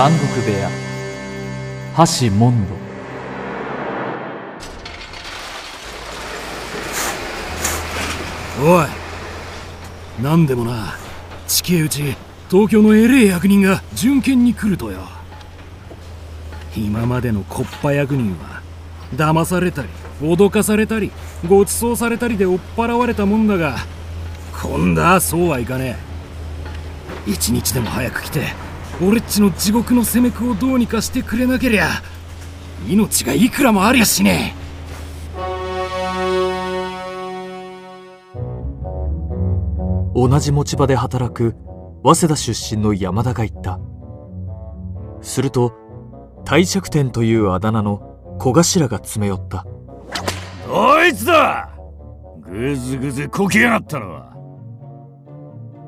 監獄部屋。橋モンドおい。何でもな。地形打ち東京のえれえ役人が巡検に来るとよ。今までのコッパ役人は騙されたり脅かされたりご馳走されたりで追っ払われたもんだが今度はそうはいかねえ。一日でも早く来て俺っちの地獄の攻めくをどうにかしてくれなけりゃ命がいくらもありゃしねえ。同じ持ち場で働く早稲田出身の山田が言った。すると帝釈天というあだ名の小頭が詰め寄った。どいつだ。ぐずぐずこきやがったのは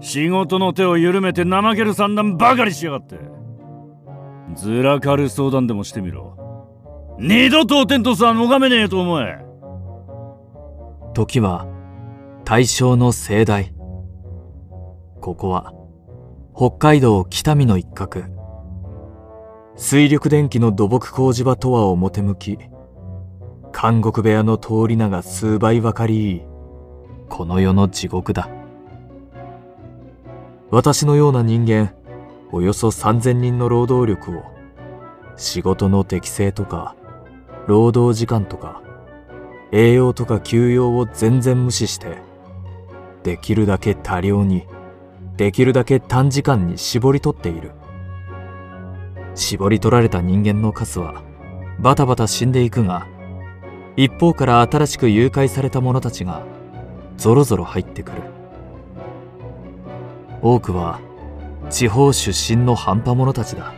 仕事の手を緩めて怠ける算段ばかりしやがって。ずらかる相談でもしてみろ。二度とお天道さん拝めねえと思え。時は大正の盛大。ここは北海道北見の一角。水力電気の土木工事場とは表向き。監獄部屋の通り名が数倍分かりいい。この世の地獄だ。私のような人間およそ3000人の労働力を仕事の適性とか労働時間とか栄養とか休養を全然無視してできるだけ多量にできるだけ短時間に絞り取っている。絞り取られた人間の数はバタバタ死んでいくが一方から新しく誘拐された者たちがぞろぞろ入ってくる。多くは地方出身の半端者たちだ。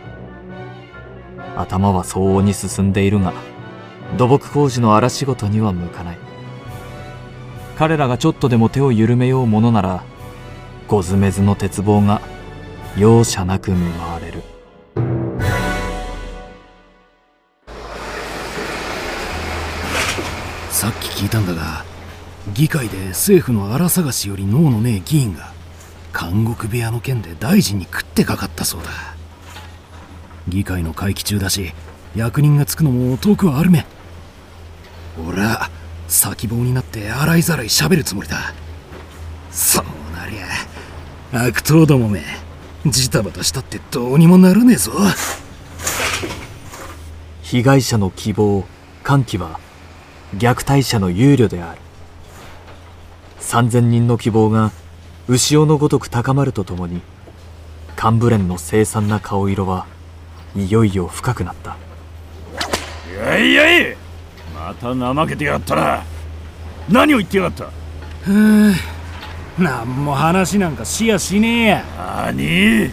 頭は相応に進んでいるが土木工事の荒仕事には向かない。彼らがちょっとでも手を緩めようものならゴズメズの鉄棒が容赦なく見舞われる。さっき聞いたんだが議会で政府の荒探しより脳のねえ議員が監獄部屋の件で大臣に食ってかかったそうだ。議会の会期中だし役人がつくのも遠くはあるめ。俺は先棒になって洗いざらい喋るつもりだ。そうなりゃ悪党どもめジタバタしたってどうにもならねえぞ。被害者の希望歓喜は虐待者の憂慮である。3000人の希望が牛尾のごとく高まるとともに幹部連の凄惨な顔色はいよいよ深くなった。やいやい！また怠けてやったな。何を言ってやがった？ふぅ何も話なんかしやしねえや。何？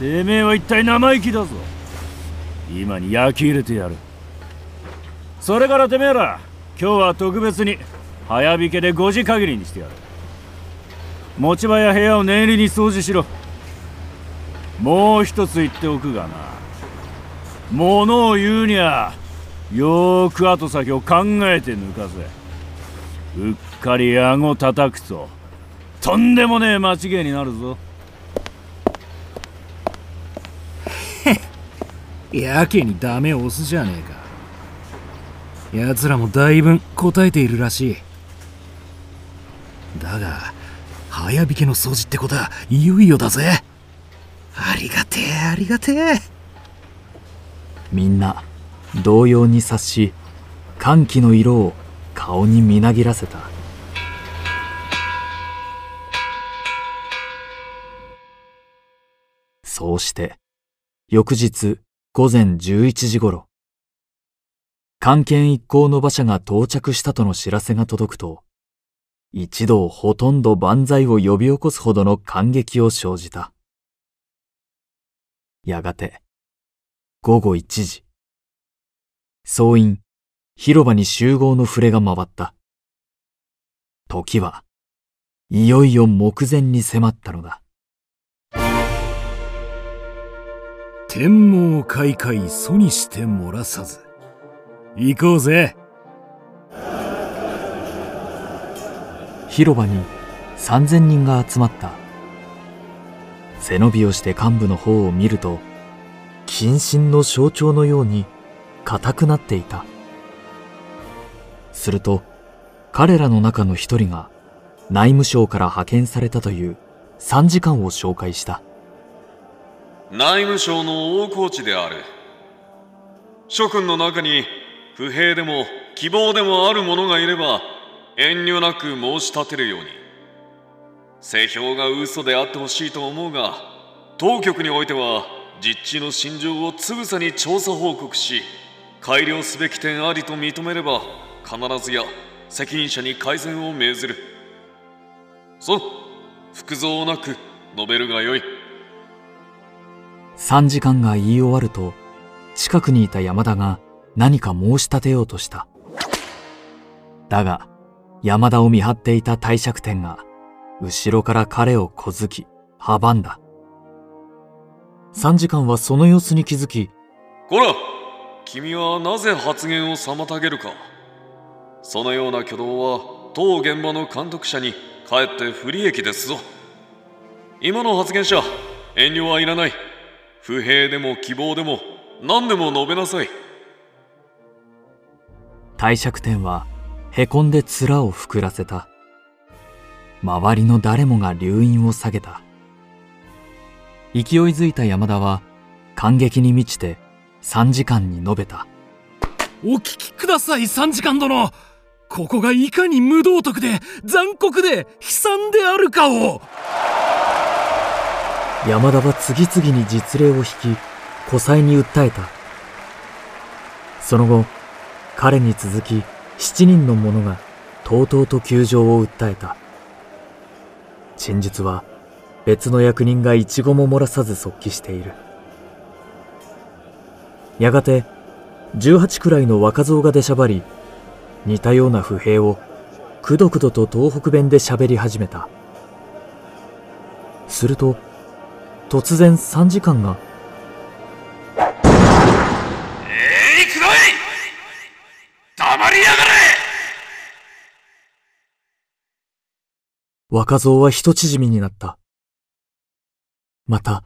てめえは一体生意気だぞ。今に焼き入れてやる。それからてめえら今日は特別に早引けで5時限りにしてやる持ち場や部屋を念入りに掃除しろ。もう一つ言っておくがな。物を言うにゃよーく後先を考えて抜かせ。うっかり顎叩くととんでもねえ間違いになるぞ。やけにダメ押すじゃねえか。奴らもだいぶ答えているらしい。だが早引けの掃除ってことはいよいよだぜ。ありがてえありがてえ。みんな同様に察し歓喜の色を顔にみなぎらせた。そうして翌日午前11時頃関係一行の馬車が到着したとの知らせが届くと一同ほとんど万歳を呼び起こすほどの感激を生じた。やがて午後1時総員広場に集合の触れが回った。時はいよいよ目前に迫ったのだ。天網開会祖にして漏らさず行こうぜ。広場に3000人が集まった。背伸びをして幹部の方を見ると謹慎の象徴のように硬くなっていた。すると彼らの中の一人が内務省から派遣されたという参事官を紹介した。内務省の大河内である諸君の中に不平でも希望でもある者がいれば遠慮なく申し立てるように。世評が嘘であってほしいと思うが当局においては実地の心情をつぶさに調査報告し改良すべき点ありと認めれば必ずや責任者に改善を命ずる。そう服蔵なく述べるがよい。参事官が言い終わると近くにいた山田が何か申し立てようとした。だが山田を見張っていた帝釈天が後ろから彼を小突き阻んだ。参事官はその様子に気づきこら君はなぜ発言を妨げるか。そのような挙動は当現場の監督者にかえって不利益ですぞ。今の発言者遠慮はいらない。不平でも希望でも何でも述べなさい。帝釈天はへこんで面を膨らせた。周りの誰もが留飲を下げた。勢いづいた山田は感激に満ちて参事官に述べた。お聞きください参事官殿。ここがいかに無道徳で残酷で悲惨であるかを。山田は次々に実例を引き古才に訴えた。その後彼に続き7人の者がとうとうと窮状を訴えた。陳述は別の役人が一語も漏らさず即帰している。やがて18くらいの若造が出しゃばり似たような不平をくどくどと東北弁で喋り始めた。すると突然参事官が若造は人縮みになった。また、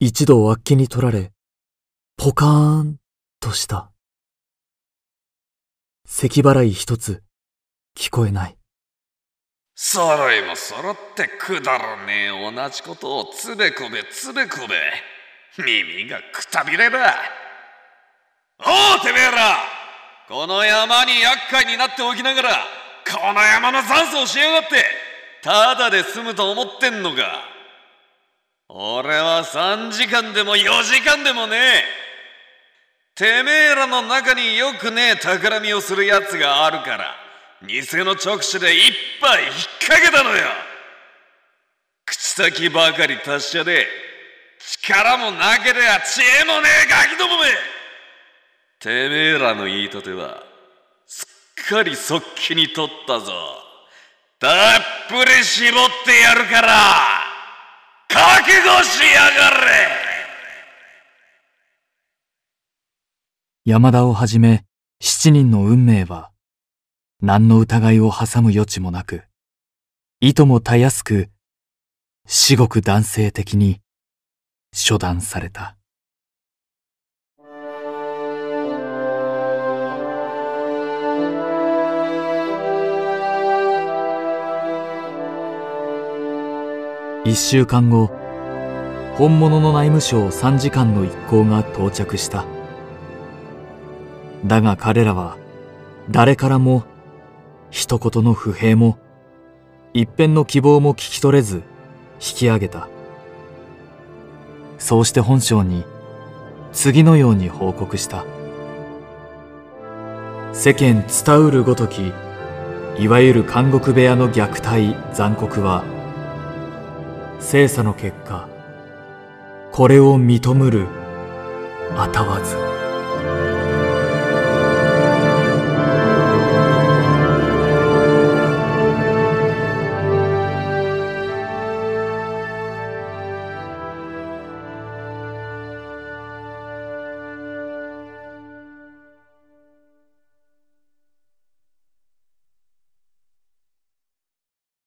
一度わっきに取られ、ポカーンとした。咳払い一つ、聞こえない。揃いも揃ってくだらねえ同じことをつべこべつべこべ耳がくたびれだおうてめえらこの山に厄介になっておきながらこの山の残暑をしやがって。ただで済むと思ってんのか。俺は3時間でも4時間でもねえ。てめえらの中によくねえ企みをするやつがあるから偽の直視で一杯引っ掛けたのよ。口先ばかり達者で力もなけりゃ知恵もねえガキどもめ。てめえらの言いたてはかりそっきに取ったぞたっぷり絞ってやるから覚悟しやがれ山田をはじめ、七人の運命は、何の疑いを挟む余地もなく、いともたやすく、至極男性的に処断された。一週間後、本物の内務省参事官の一行が到着した。だが彼らは誰からも一言の不平も一片の希望も聞き取れず引き上げた。そうして本省に次のように報告した。世間伝うるごとき、いわゆる監獄部屋の虐待残酷は、精査の結果、これを認むる、あたわず。